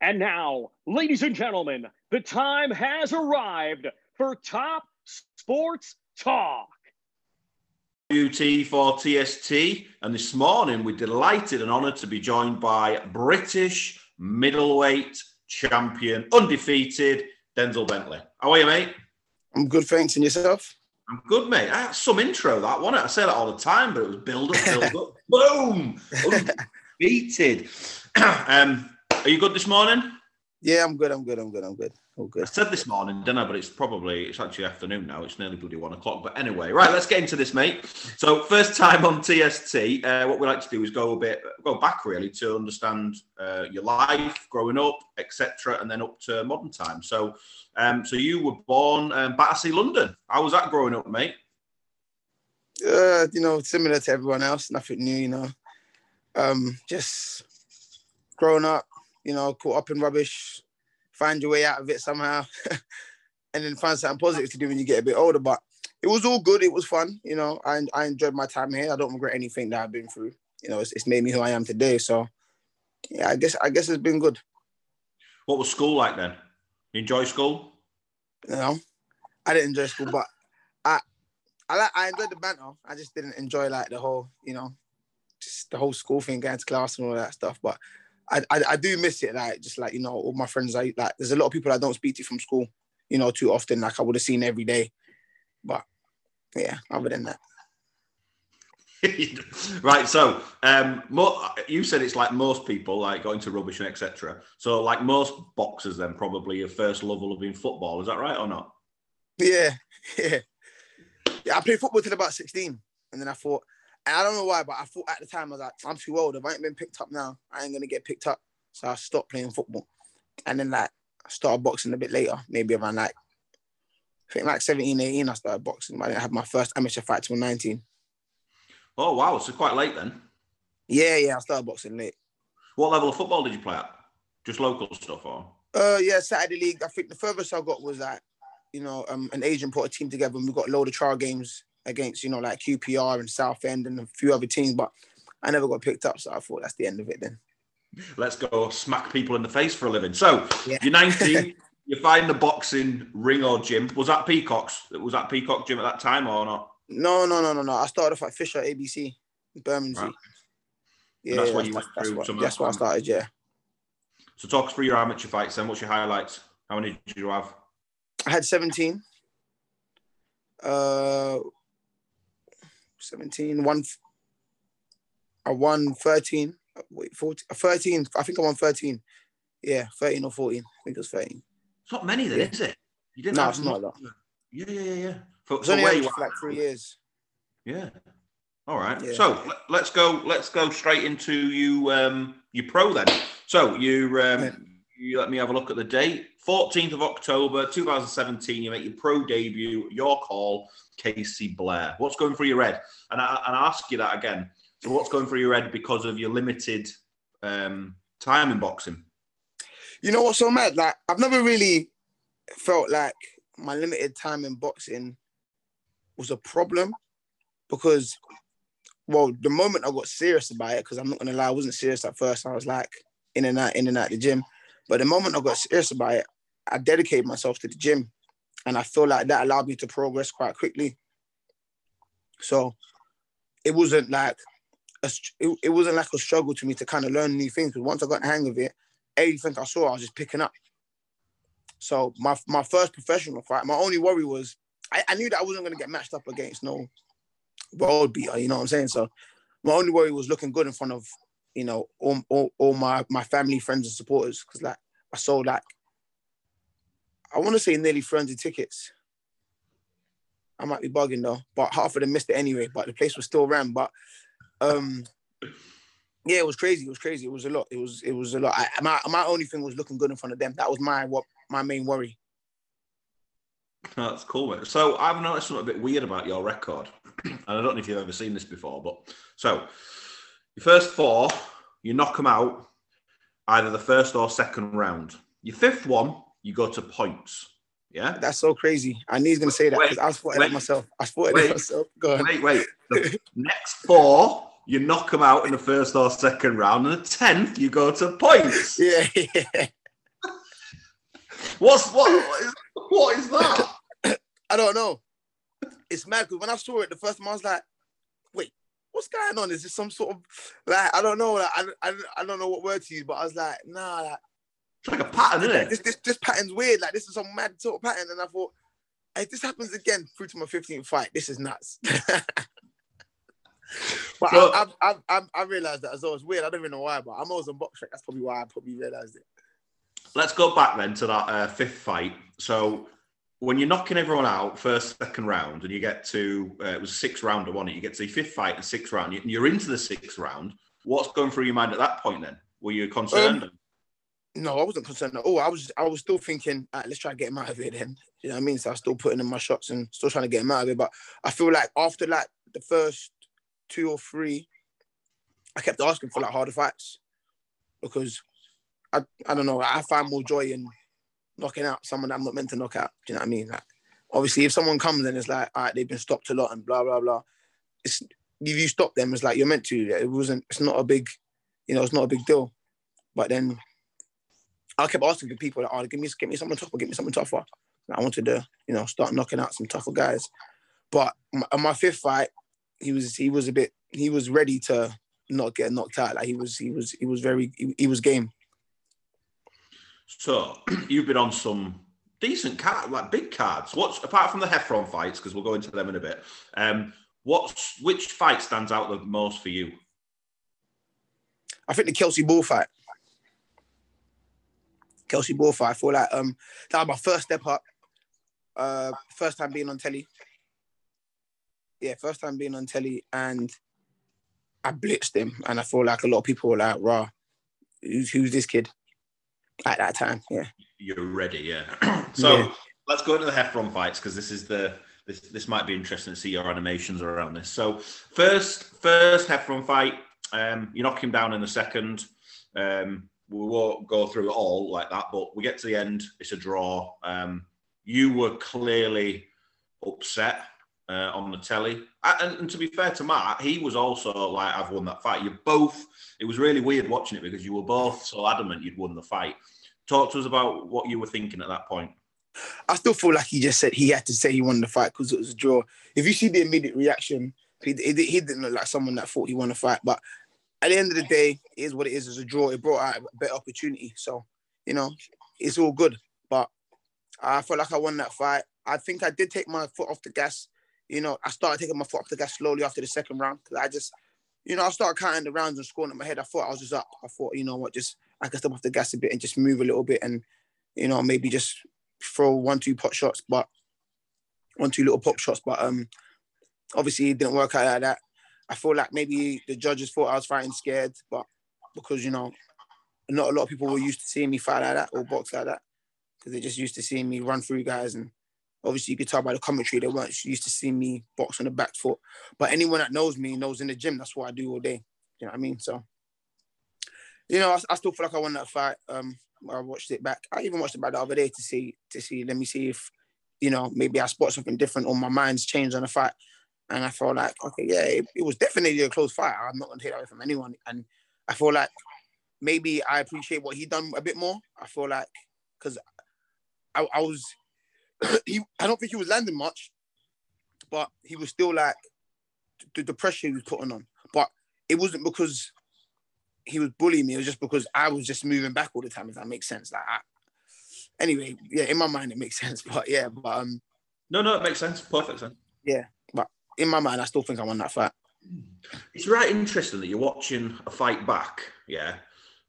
And now, ladies and gentlemen, the time has arrived for Top Sports Talk. WT for TST, and this morning we're delighted and honoured to be joined by British middleweight champion, undefeated Denzel Bentley. How are you, mate? I'm good, thanks. And yourself? I'm good, mate. That's some intro, that one. I say that all the time, but it was build up, build up, boom, undefeated. um, are you good this morning? Yeah, I'm good. I'm good. I'm good. I'm good. All good. I said this morning, didn't I? But it's probably it's actually afternoon now. It's nearly bloody one o'clock. But anyway, right, let's get into this, mate. So first time on TST. Uh, what we like to do is go a bit go back really to understand uh, your life growing up, etc., and then up to modern times. So, um, so you were born um, Battersea, London. How was that growing up, mate? Uh, you know, similar to everyone else. Nothing new. You know, um, just growing up. You know, caught up in rubbish find your way out of it somehow, and then find something positive to do when you get a bit older. But it was all good. It was fun. You know, I I enjoyed my time here. I don't regret anything that I've been through. You know, it's, it's made me who I am today. So, yeah, I guess I guess it's been good. What was school like then? You enjoy school? You know, I didn't enjoy school, but I I like I enjoyed the banter. I just didn't enjoy like the whole, you know, just the whole school thing, going to class and all that stuff. But I, I, I do miss it. Like just like you know, all my friends. I like. There's a lot of people I don't speak to from school. You know, too often. Like I would have seen every day. But yeah, other than that. right. So, um, mo- you said it's like most people like going to rubbish and etc. So, like most boxers, then probably your first love will have been football. Is that right or not? Yeah, yeah, yeah. I played football till about sixteen, and then I thought and I don't know why, but I thought at the time I was like, I'm too old. If I ain't been picked up now, I ain't gonna get picked up. So I stopped playing football. And then like I started boxing a bit later, maybe around like I think like 17, 18, I started boxing. I didn't have my first amateur fight till 19. Oh wow, so quite late then. Yeah, yeah, I started boxing late. What level of football did you play at? Just local stuff or? Uh yeah, Saturday league. I think the furthest I got was that, you know, um, an agent put a team together and we got a load of trial games against, you know, like QPR and Southend and a few other teams, but I never got picked up. So I thought that's the end of it then. Let's go smack people in the face for a living. So yeah. you're 19, you find the boxing ring or gym. Was that Peacock's? Was that Peacock gym at that time or not? No, no, no, no, no. I started off at Fisher ABC, Bermondsey. Right. Yeah, that's what you went through. That's, what, that's where I started, yeah. So talk us through your amateur fights then. What's your highlights? How many did you have? I had 17. Uh, 17, one, I won 13, wait, 14, 13, I think I won 13. Yeah, 13 or 14. I think it was 13. It's not many then, yeah. is it? You didn't no, it's not a lot. Yeah, yeah, yeah, yeah. For, it's only where you for like three years. Yeah. All right. Yeah. So let, us go. Let's go straight into you. Um, you pro then. So you um. You let me have a look at the date. 14th of October 2017. You make your pro debut. your call, Casey Blair. What's going through your head? And I, and I ask you that again. So, what's going through your head because of your limited um, time in boxing? You know what's so mad? Like, I've never really felt like my limited time in boxing was a problem because, well, the moment I got serious about it, because I'm not gonna lie, I wasn't serious at first. I was like in and out, in and out the gym. But the moment I got serious about it, I dedicated myself to the gym and I feel like that allowed me to progress quite quickly. So it wasn't like a, it, it wasn't like a struggle to me to kind of learn new things. Because once I got the hang of it, everything I saw, I was just picking up. So my my first professional fight, my only worry was I, I knew that I wasn't going to get matched up against no world beater. You know what I'm saying? So my only worry was looking good in front of you know all, all, all my my family, friends, and supporters. Because like I saw like I want to say nearly 300 tickets. I might be bugging though, but half of them missed it anyway. But the place was still ran. But um, yeah, it was crazy. It was crazy. It was a lot. It was it was a lot. I, my my only thing was looking good in front of them. That was my what my main worry. That's cool, mate. So I've noticed something a bit weird about your record, and I don't know if you've ever seen this before, but so your first four, you knock them out either the first or second round. Your fifth one, you go to points. Yeah, that's so crazy. I knew he's gonna say that because I was spotting it myself. I spotted it myself. Go ahead. Wait, wait. The next four, you knock them out in the first or second round, and the tenth, you go to points. Yeah, yeah. What's what? What is, what is that? I don't know. It's mad because when I saw it the first time, I was like, "Wait, what's going on? Is this some sort of like I don't know? Like, I, I, I don't know what word to use, but I was like, nah, like, it's like a pattern, isn't it? This, this this pattern's weird. Like this is some mad sort of pattern, and I thought, if this happens again through to my 15th fight, this is nuts. but so, I, I, I, I, realized that as well. It's weird. I don't even know why, but I'm always on BoxRec. That's probably why I probably realized it. Let's go back then to that uh, fifth fight. So when you're knocking everyone out first, second round, and you get to uh, it was six round, one, it You get to the fifth fight, and sixth round. You're into the sixth round. What's going through your mind at that point? Then were you concerned? Um, no, I wasn't concerned at all. I was I was still thinking, let's try to get him out of here then. You know what I mean? So I was still putting in my shots and still trying to get him out of it. But I feel like after like the first two or three, I kept asking for like harder fights because I I don't know, I find more joy in knocking out someone that I'm not meant to knock out. Do you know what I mean? Like obviously if someone comes and it's like, all right, they've been stopped a lot and blah blah blah. It's if you stop them, it's like you're meant to. It wasn't, it's not a big, you know, it's not a big deal. But then I kept asking for people, like, oh, give me, give me something tougher, give me something tougher. I wanted to, you know, start knocking out some tougher guys. But my, my fifth fight, he was he was a bit he was ready to not get knocked out. Like he was he was he was very he, he was game. So you've been on some decent card, like big cards. What's apart from the Heffron fights, because we'll go into them in a bit. Um, what's which fight stands out the most for you? I think the Kelsey Ball fight. Kelsey Ball fight. I feel like um that was my first step up. Uh, first time being on telly. Yeah, first time being on telly, and I blitzed him, and I feel like a lot of people were like, "Raw, who's who's this kid?" At that time, yeah. You're ready, yeah. so yeah. let's go into the Heffron fights because this is the this this might be interesting to see your animations around this. So first first Heffron fight, um, you knock him down in the second. Um, we won't go through it all like that, but we get to the end. It's a draw. Um, you were clearly upset uh, on the telly, and, and, to be fair to Matt, he was also like, "I've won that fight." You both. It was really weird watching it because you were both so adamant you'd won the fight. Talk to us about what you were thinking at that point. I still feel like he just said he had to say he won the fight because it was a draw. If you see the immediate reaction, he, he didn't look like someone that thought he won the fight, but at the end of the day, it is what it is. It's a draw. It brought out a better opportunity. So, you know, it's all good. But I felt like I won that fight. I think I did take my foot off the gas. You know, I started taking my foot off the gas slowly after the second round because I just, you know, I started counting the rounds and scoring in my head. I thought I was just up. I thought, you know what, just I can step off the gas a bit and just move a little bit and, you know, maybe just throw one, two pot shots, but one, two little pop shots. But um, obviously it didn't work out like that. I feel like maybe the judges thought I was fighting scared, but because you know, not a lot of people were used to seeing me fight like that or box like that, because they just used to seeing me run through guys, and obviously you could tell by the commentary they weren't used to seeing me box on the back foot. But anyone that knows me knows in the gym that's what I do all day. You know what I mean? So, you know, I, I still feel like I won that fight. Um, I watched it back. I even watched it back the other day to see to see. Let me see if you know maybe I spot something different or my mind's changed on the fight. And I felt like, okay, yeah, it, it was definitely a close fight. I'm not going to take that away from anyone. And I feel like maybe I appreciate what he done a bit more. I feel like, because I, I was, he, I don't think he was landing much, but he was still like, the, the pressure he was putting on. But it wasn't because he was bullying me. It was just because I was just moving back all the time. If that makes sense. Like, I, anyway, yeah, in my mind it makes sense. But yeah, but um, no, no, it makes sense. Perfect sense. Yeah, but in my mind, I still think I won that fight. It's right interesting that you're watching a fight back, yeah.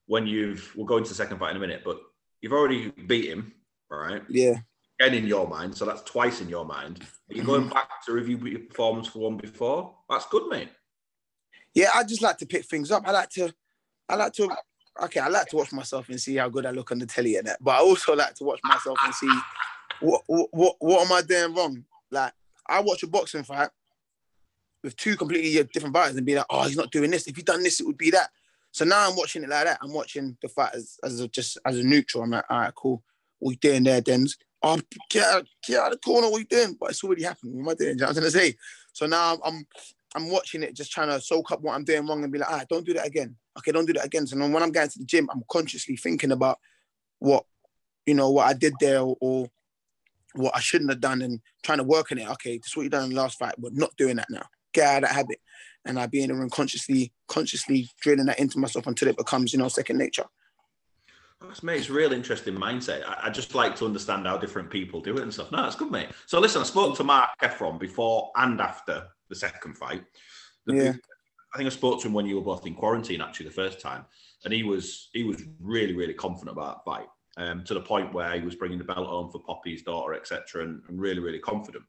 When you've we'll go into the second fight in a minute, but you've already beat him, right? Yeah. Again in your mind, so that's twice in your mind. You're you going mm-hmm. back to review your performance for one before? That's good, mate. Yeah, I just like to pick things up. I like to, I like to. Okay, I like to watch myself and see how good I look on the telly and that. But I also like to watch myself and see what what what am I doing wrong. Like I watch a boxing fight with two completely different fighters and be like, oh, he's not doing this. If he done this, it would be that. So now I'm watching it like that. I'm watching the fight as, as a, just as a neutral. I'm like, all right, cool. What you doing there, Dens? Oh, get out, get out of the corner. What you doing? But it's already happened. What am I doing? You know what I'm gonna say. So now I'm I'm watching it, just trying to soak up what I'm doing wrong and be like, ah, don't do that again. Okay, don't do that again. So when I'm going to the gym, I'm consciously thinking about what you know, what I did there or, or what I shouldn't have done and trying to work on it. Okay, this is what you done in the last fight, but not doing that now. Get out of that habit. And I be in the room consciously, consciously drilling that into myself until it becomes, you know, second nature. That's mate, it's a real interesting mindset. I, I, just like to understand how different people do it and stuff. No, that's good, mate. So listen, I spoke to Mark Heffron before and after the second fight. The, yeah. I think I spoke to him when you were both in quarantine, actually, the first time, and he was he was really really confident about that fight, um, to the point where he was bringing the belt home for Poppy's daughter, etc., and, and, really really confident.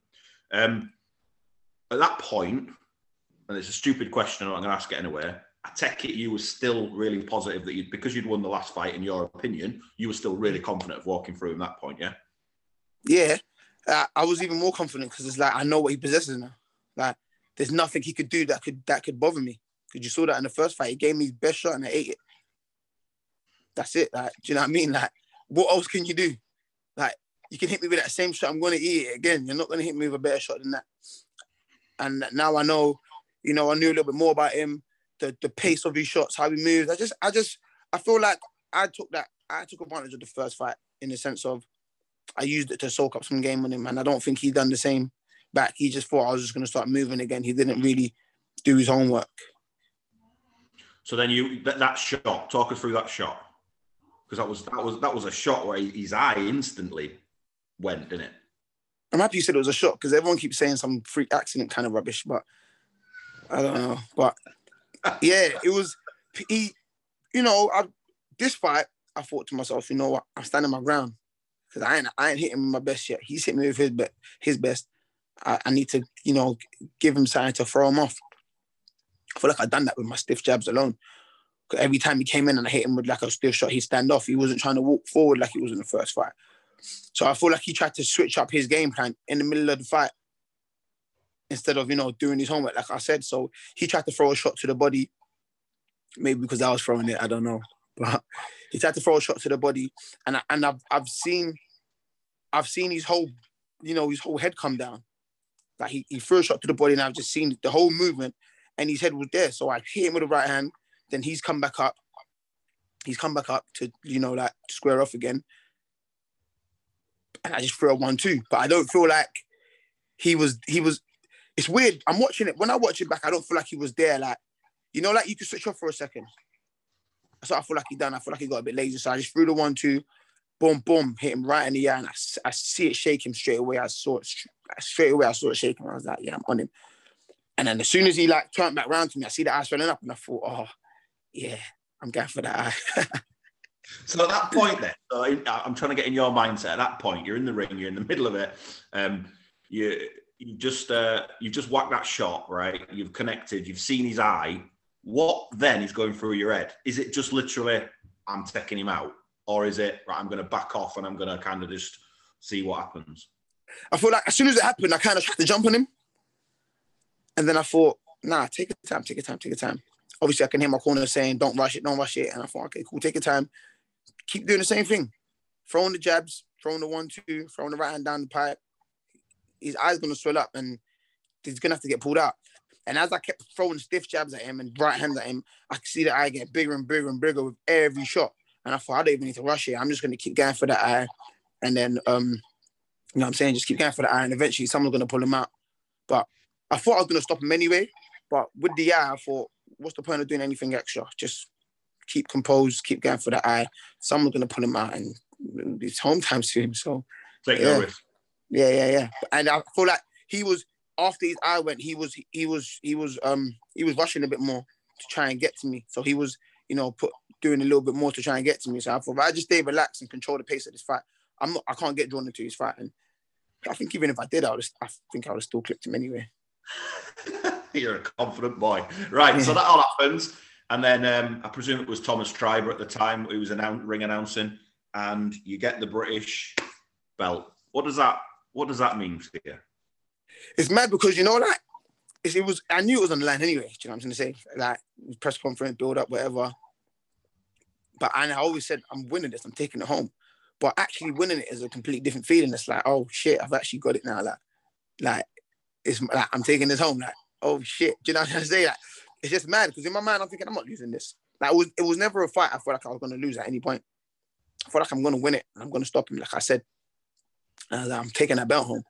Um, at that point, and it's a stupid question, I'm not going to ask it anyway. I take it you were still really positive that you because you'd won the last fight, in your opinion, you were still really confident of walking through in that point, yeah? Yeah, uh, I was even more confident because it's like I know what he possesses now. Like there's nothing he could do that could that could bother me. Because you saw that in the first fight, he gave me his best shot and I ate it. That's it. Like, do you know what I mean? Like, what else can you do? Like, you can hit me with that same shot. I'm going to eat it again. You're not going to hit me with a better shot than that. And now I know, you know, I knew a little bit more about him the the pace of his shots, how he moves. I just I just I feel like I took that I took advantage of the first fight in the sense of I used it to soak up some game on him, and I don't think he done the same back. He just thought I was just going to start moving again. He didn't really do his homework. So then you that, that shot, talk us through that shot because that was that was that was a shot where his eye instantly went, didn't it? I'm happy you said it was a shot because everyone keeps saying some freak accident kind of rubbish, but I don't know. But yeah, it was he. You know, I, this fight, I thought to myself, you know what, I'm standing my ground because I ain't I ain't hitting my best yet. He's hitting me with his be- his best. I, I need to, you know, give him something to throw him off. I feel like I've done that with my stiff jabs alone. Because every time he came in and I hit him with like a stiff shot, he'd stand off. He wasn't trying to walk forward like he was in the first fight. So I feel like he tried to switch up his game plan in the middle of the fight instead of you know doing his homework, like I said. So he tried to throw a shot to the body, maybe because I was throwing it. I don't know, but he tried to throw a shot to the body, and I, and I've I've seen, I've seen his whole, you know, his whole head come down. Like he, he threw a shot to the body, and I've just seen the whole movement, and his head was there. So I hit him with the right hand. Then he's come back up. He's come back up to you know like square off again, and I just threw a one-two. But I don't feel like he was he was it's weird. I'm watching it. When I watch it back, I don't feel like he was there. Like, you know, like you could switch off for a second. That's what I feel like he done. I feel like he got a bit lazy. So I just threw the one, two, boom, boom, hit him right in the eye. And I, I see it shake him straight away. I saw it straight away. I saw it shaking. I was like, yeah, I'm on him. And then as soon as he like turned back around to me, I see the eyes running up and I thought, oh, yeah, I'm going for that eye. so at that point then, I'm trying to get in your mindset. At that point, you're in the ring, you're in the middle of it. Um, you you just uh, you've just whacked that shot, right? You've connected. You've seen his eye. What then is going through your head? Is it just literally I'm taking him out, or is it right? I'm going to back off and I'm going to kind of just see what happens. I feel like as soon as it happened, I kind of tried to jump on him, and then I thought, nah, take your time, take your time, take your time. Obviously, I can hear my corner saying, "Don't rush it, don't rush it," and I thought, okay, cool, take your time, keep doing the same thing, throwing the jabs, throwing the one two, throwing the right hand down the pipe, his eyes gonna swell up and he's gonna have to get pulled out. And as I kept throwing stiff jabs at him and right hands at him, I could see the eye get bigger and bigger and bigger with every shot. And I thought I don't even need to rush it. I'm just gonna keep going for that eye, and then um, you know what I'm saying, just keep going for the eye, and eventually someone's gonna pull him out. But I thought I was gonna stop him anyway. But with the eye, I thought, what's the point of doing anything extra? Just keep composed, keep going for the eye. Someone's gonna pull him out, and it's home time soon. So take yeah. no risk. Yeah, yeah, yeah. And I feel like he was after his eye went, he was he was he was um he was rushing a bit more to try and get to me. So he was, you know, put doing a little bit more to try and get to me. So I thought, I just stay relaxed and control the pace of this fight. I'm not, I can't get drawn into his fight. And I think even if I did, I would, I think I would have still clipped him anyway. You're a confident boy, right? Yeah. So that all happens, and then um, I presume it was Thomas Treiber at the time who was annou- ring announcing, and you get the British belt. What does that what does that mean to you? It's mad because you know like it was I knew it was on the line anyway. Do you know what I'm going to say? Like press conference, build up, whatever. But I always said I'm winning this. I'm taking it home. But actually winning it is a completely different feeling. It's like oh shit, I've actually got it now. Like like it's like I'm taking this home. Like oh shit, do you know what I'm trying to say? Like it's just mad because in my mind I'm thinking I'm not losing this. Like it was it was never a fight I felt like I was going to lose at any point. I felt like I'm gonna win it. And I'm gonna stop him. Like I said, uh, I'm taking that belt home.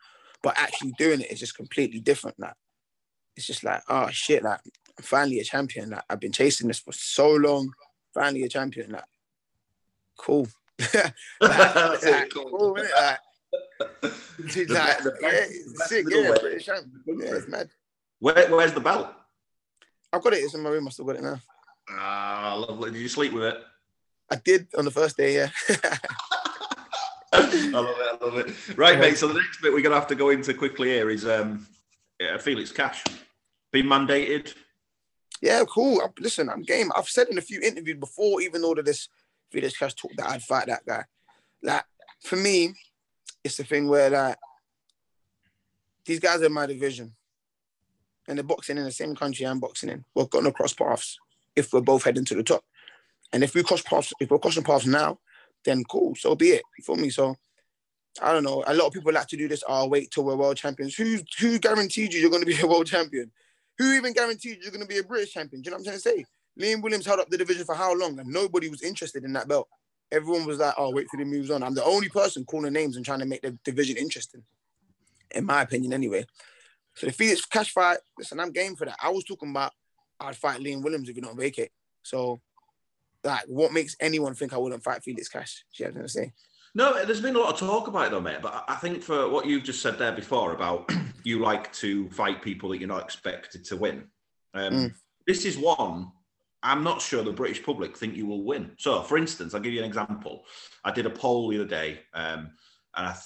But actually doing it is just completely different. Like it's just like, oh shit, like I'm finally a champion. Like I've been chasing this for so long. Finally a champion. Like cool. like, like, cool. cool like, like, yeah, sick, yeah, British champion. Yeah, it's mad. Where, where's the belt? I've got it. It's in my room. I still got it now. Ah, lovely. Did you sleep with it? I did on the first day, yeah. I love it. I love it. Right, mate. So the next bit we're gonna have to go into quickly here is um, yeah, Felix Cash been mandated. Yeah, cool. Listen, I'm game. I've said in a few interviews before, even though this Felix Cash talk that I'd fight that guy. Like for me, it's the thing where like these guys are in my division, and they're boxing in the same country I'm boxing in. We're gonna cross paths if we're both heading to the top. And if we cross paths, if we're crossing paths now, then cool, so be it. You feel me? So I don't know. A lot of people like to do this. Oh, wait till we're world champions. Who who guaranteed you you're going to be a world champion? Who even guaranteed you're going to be a British champion? Do you know what I'm trying to say? Liam Williams held up the division for how long? And nobody was interested in that belt. Everyone was like, oh, wait till he moves on. I'm the only person calling names and trying to make the division interesting, in my opinion, anyway. So the Felix Cash fight, listen, I'm game for that. I was talking about I'd fight Liam Williams if you don't vacate. So, like, what makes anyone think I wouldn't fight Felix Cash? She has to say. No, there's been a lot of talk about it though, mate. But I think for what you've just said there before about you like to fight people that you're not expected to win. Um, mm. This is one I'm not sure the British public think you will win. So, for instance, I'll give you an example. I did a poll the other day, um, and I th-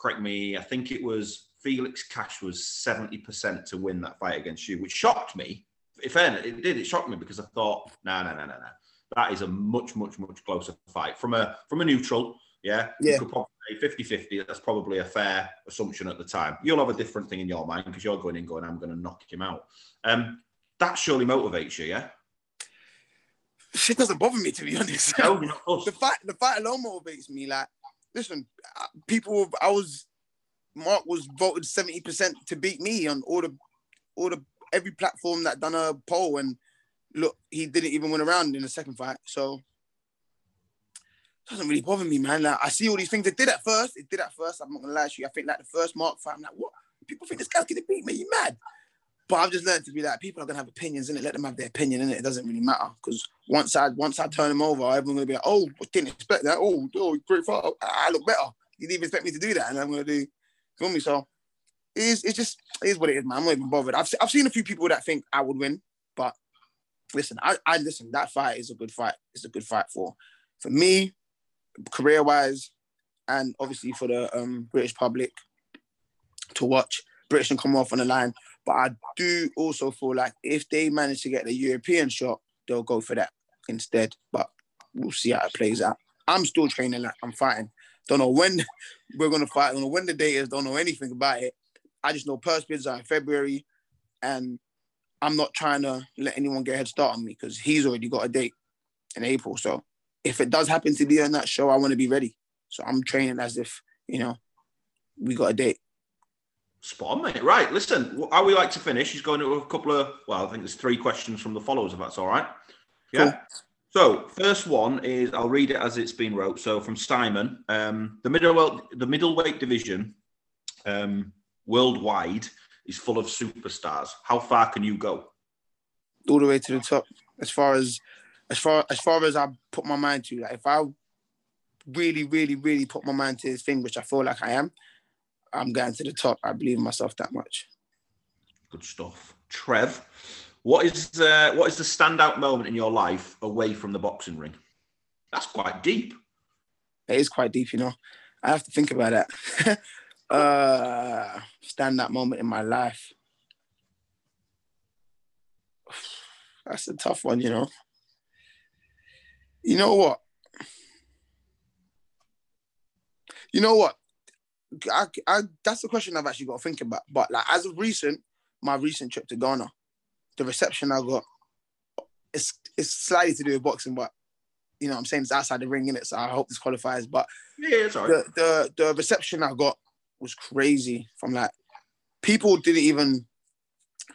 correct me, I think it was Felix Cash was 70% to win that fight against you, which shocked me. In fairness, it did. It shocked me because I thought, no, no, no, no, no. That is a much, much, much closer fight from a from a neutral. Yeah. Yeah. You could probably say 50 50. That's probably a fair assumption at the time. You'll have a different thing in your mind because you're going in going, I'm going to knock him out. Um, that surely motivates you, yeah? Shit doesn't bother me, to be honest. No, the fight, the fight alone motivates me. Like, listen, uh, people, I was, Mark was voted 70% to beat me on all the, all the, every platform that done a poll. And look, he didn't even win a round in the second fight. So, it doesn't really bother me, man. Like I see all these things. It did at first. It did at first. I'm not gonna lie to you. I think like the first Mark fight, I'm like, what? People think this guy's gonna beat me. You mad? But I've just learned to be like, people are gonna have opinions in it. Let them have their opinion in it. It doesn't really matter because once I once I turn him over, everyone's gonna be like, oh, didn't expect that. Oh, oh, great fight. Oh, I look better. You didn't even expect me to do that, and I'm gonna do. Feel me? So it's it's just it is what it is, man. I'm not even bothered. I've I've seen a few people that think I would win, listen, I, I listen. That fight is a good fight. It's a good fight for for me career wise, and obviously for the um, British public to watch. British and Commonwealth on the line. But I do also feel like if they manage to get the European shot, they'll go for that instead. But we'll see how it plays out. I'm still training, like I'm fighting. Don't know when we're gonna fight. Don't know when the date is. Don't know anything about it. I just know purse bids are in February, and I'm not trying to let anyone get a head start on me because he's already got a date in April. So if it does happen to be on that show, I want to be ready. So I'm training as if, you know, we got a date. Spot on, mate. Right. Listen, how we like to finish He's going to a couple of, well, I think there's three questions from the followers, if that's all right. Yeah. Cool. So, first one is I'll read it as it's been wrote. So, from Simon, um, the middleweight the middleweight division um, worldwide is full of superstars. How far can you go? All the way to the top. As far as as far as far as I put my mind to, like if I really, really, really put my mind to this thing, which I feel like I am, I'm going to the top. I believe in myself that much. Good stuff, Trev. What is uh, what is the standout moment in your life away from the boxing ring? That's quite deep. It is quite deep, you know. I have to think about that. uh, stand that moment in my life. That's a tough one, you know. You know what? You know what? I, I, that's the question I've actually got to think about. But like as of recent, my recent trip to Ghana, the reception I got, it's it's slightly to do with boxing, but you know what I'm saying it's outside the ring in it. So I hope this qualifies. But yeah, it's all right. The, the the reception I got was crazy. From like people didn't even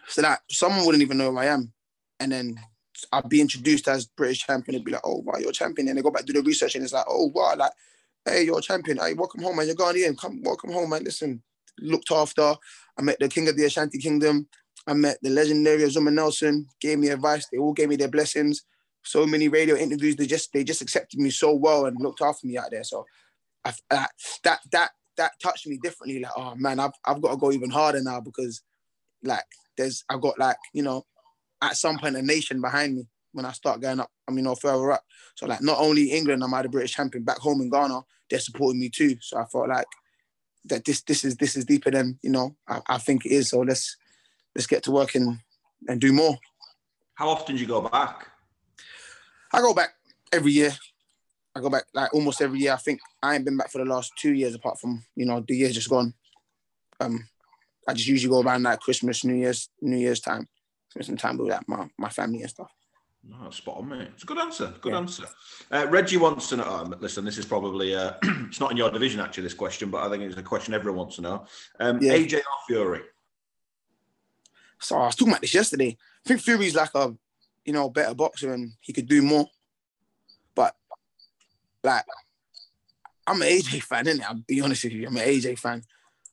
so that someone wouldn't even know who I am, and then I'd be introduced as British champion. It'd be like, oh wow, you're champion, and they go back do the research, and it's like, oh wow, like, hey, you're champion. Hey, welcome home, man. You're Ghanaian. Come, welcome home, man. Listen, looked after. I met the king of the Ashanti Kingdom. I met the legendary Azumah Nelson. Gave me advice. They all gave me their blessings. So many radio interviews. They just they just accepted me so well and looked after me out there. So I, that that that touched me differently. Like, oh man, I've I've got to go even harder now because like there's I've got like you know at some point a nation behind me when I start going up. I mean, no further up. So like not only England, I'm the British champion back home in Ghana. They're supporting me too. So I felt like that this this is this is deeper than you know I, I think it is. So let's let's get to work and and do more. How often do you go back? I go back every year. I go back like almost every year. I think I ain't been back for the last two years, apart from you know the years just gone. Um, I just usually go around like Christmas, New Year's, New Year's time, spend some time with like my my family and stuff. No, spot on, mate. It's a good answer. Good yeah. answer. Uh, Reggie wants to know. Oh, listen, this is probably uh, it's not in your division actually. This question, but I think it's a question everyone wants to know. Um, yeah. AJ or Fury? So I was talking about this yesterday. I think Fury's like a, you know, better boxer and he could do more. Like, I'm an AJ fan, innit? I'll be honest with you. I'm an AJ fan.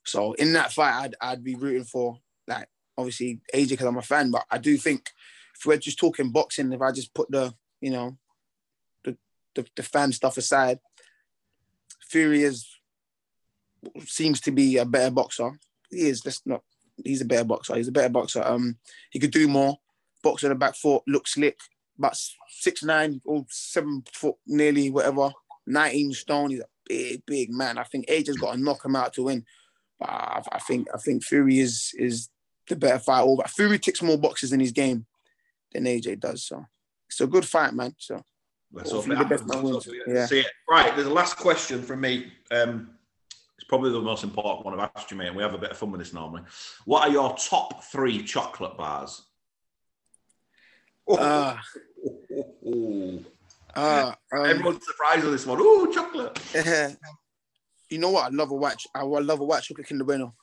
So in that fight, I'd I'd be rooting for like obviously AJ because I'm a fan. But I do think if we're just talking boxing, if I just put the, you know, the the, the fan stuff aside, Fury is seems to be a better boxer. He is. Let's not. He's a better boxer. He's a better boxer. Um, he could do more. Boxer the back foot, looks slick. But six nine or seven foot, nearly whatever. Nineteen stone. He's a big, big man. I think AJ's got to knock him out to win. But I, I think I think Fury is is the better fighter. Over Fury ticks more boxes in his game than AJ does. So it's a good fight, man. So Let's hope the best man wins. Yeah. See it. Right. There's a last question from me. Um, it's probably the most important one I've asked you, mate. And we have a bit of fun with this normally. What are your top three chocolate bars? Uh, uh, um, Everyone's surprised with this one. Oh, chocolate. you know what? I love a white. I love a white chocolate Kinder Bueno.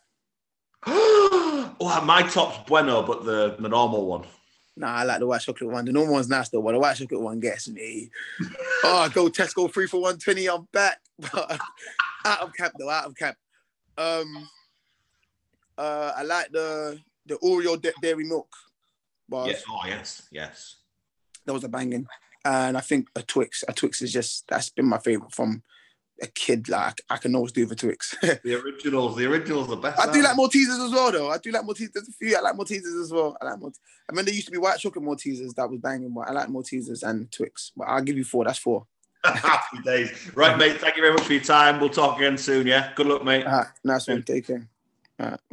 oh, my top's Bueno, but the, the normal one. Nah, I like the white chocolate one. The normal one's nice though, but the white chocolate one gets me. oh, go Tesco free for 120. I'm back. Out of cap though, out of cap. Um uh I like the the Oreo dairy milk bars. Yes. Oh yes, yes. That was a banging. And I think a Twix. A Twix is just that's been my favorite from a kid, like I can always do the Twix. the originals, the originals are best. I do like Maltesers as well, though. I do like Maltesers. There's a few I like Maltesers as well. I like Maltesers. I mean, there used to be white chocolate Maltesers that was banging, but I like Maltesers and Twix. But I'll give you four. That's four. Happy days. Right, mate. Thank you very much for your time. We'll talk again soon. Yeah. Good luck, mate. All right, nice one. Take care. All right, bye.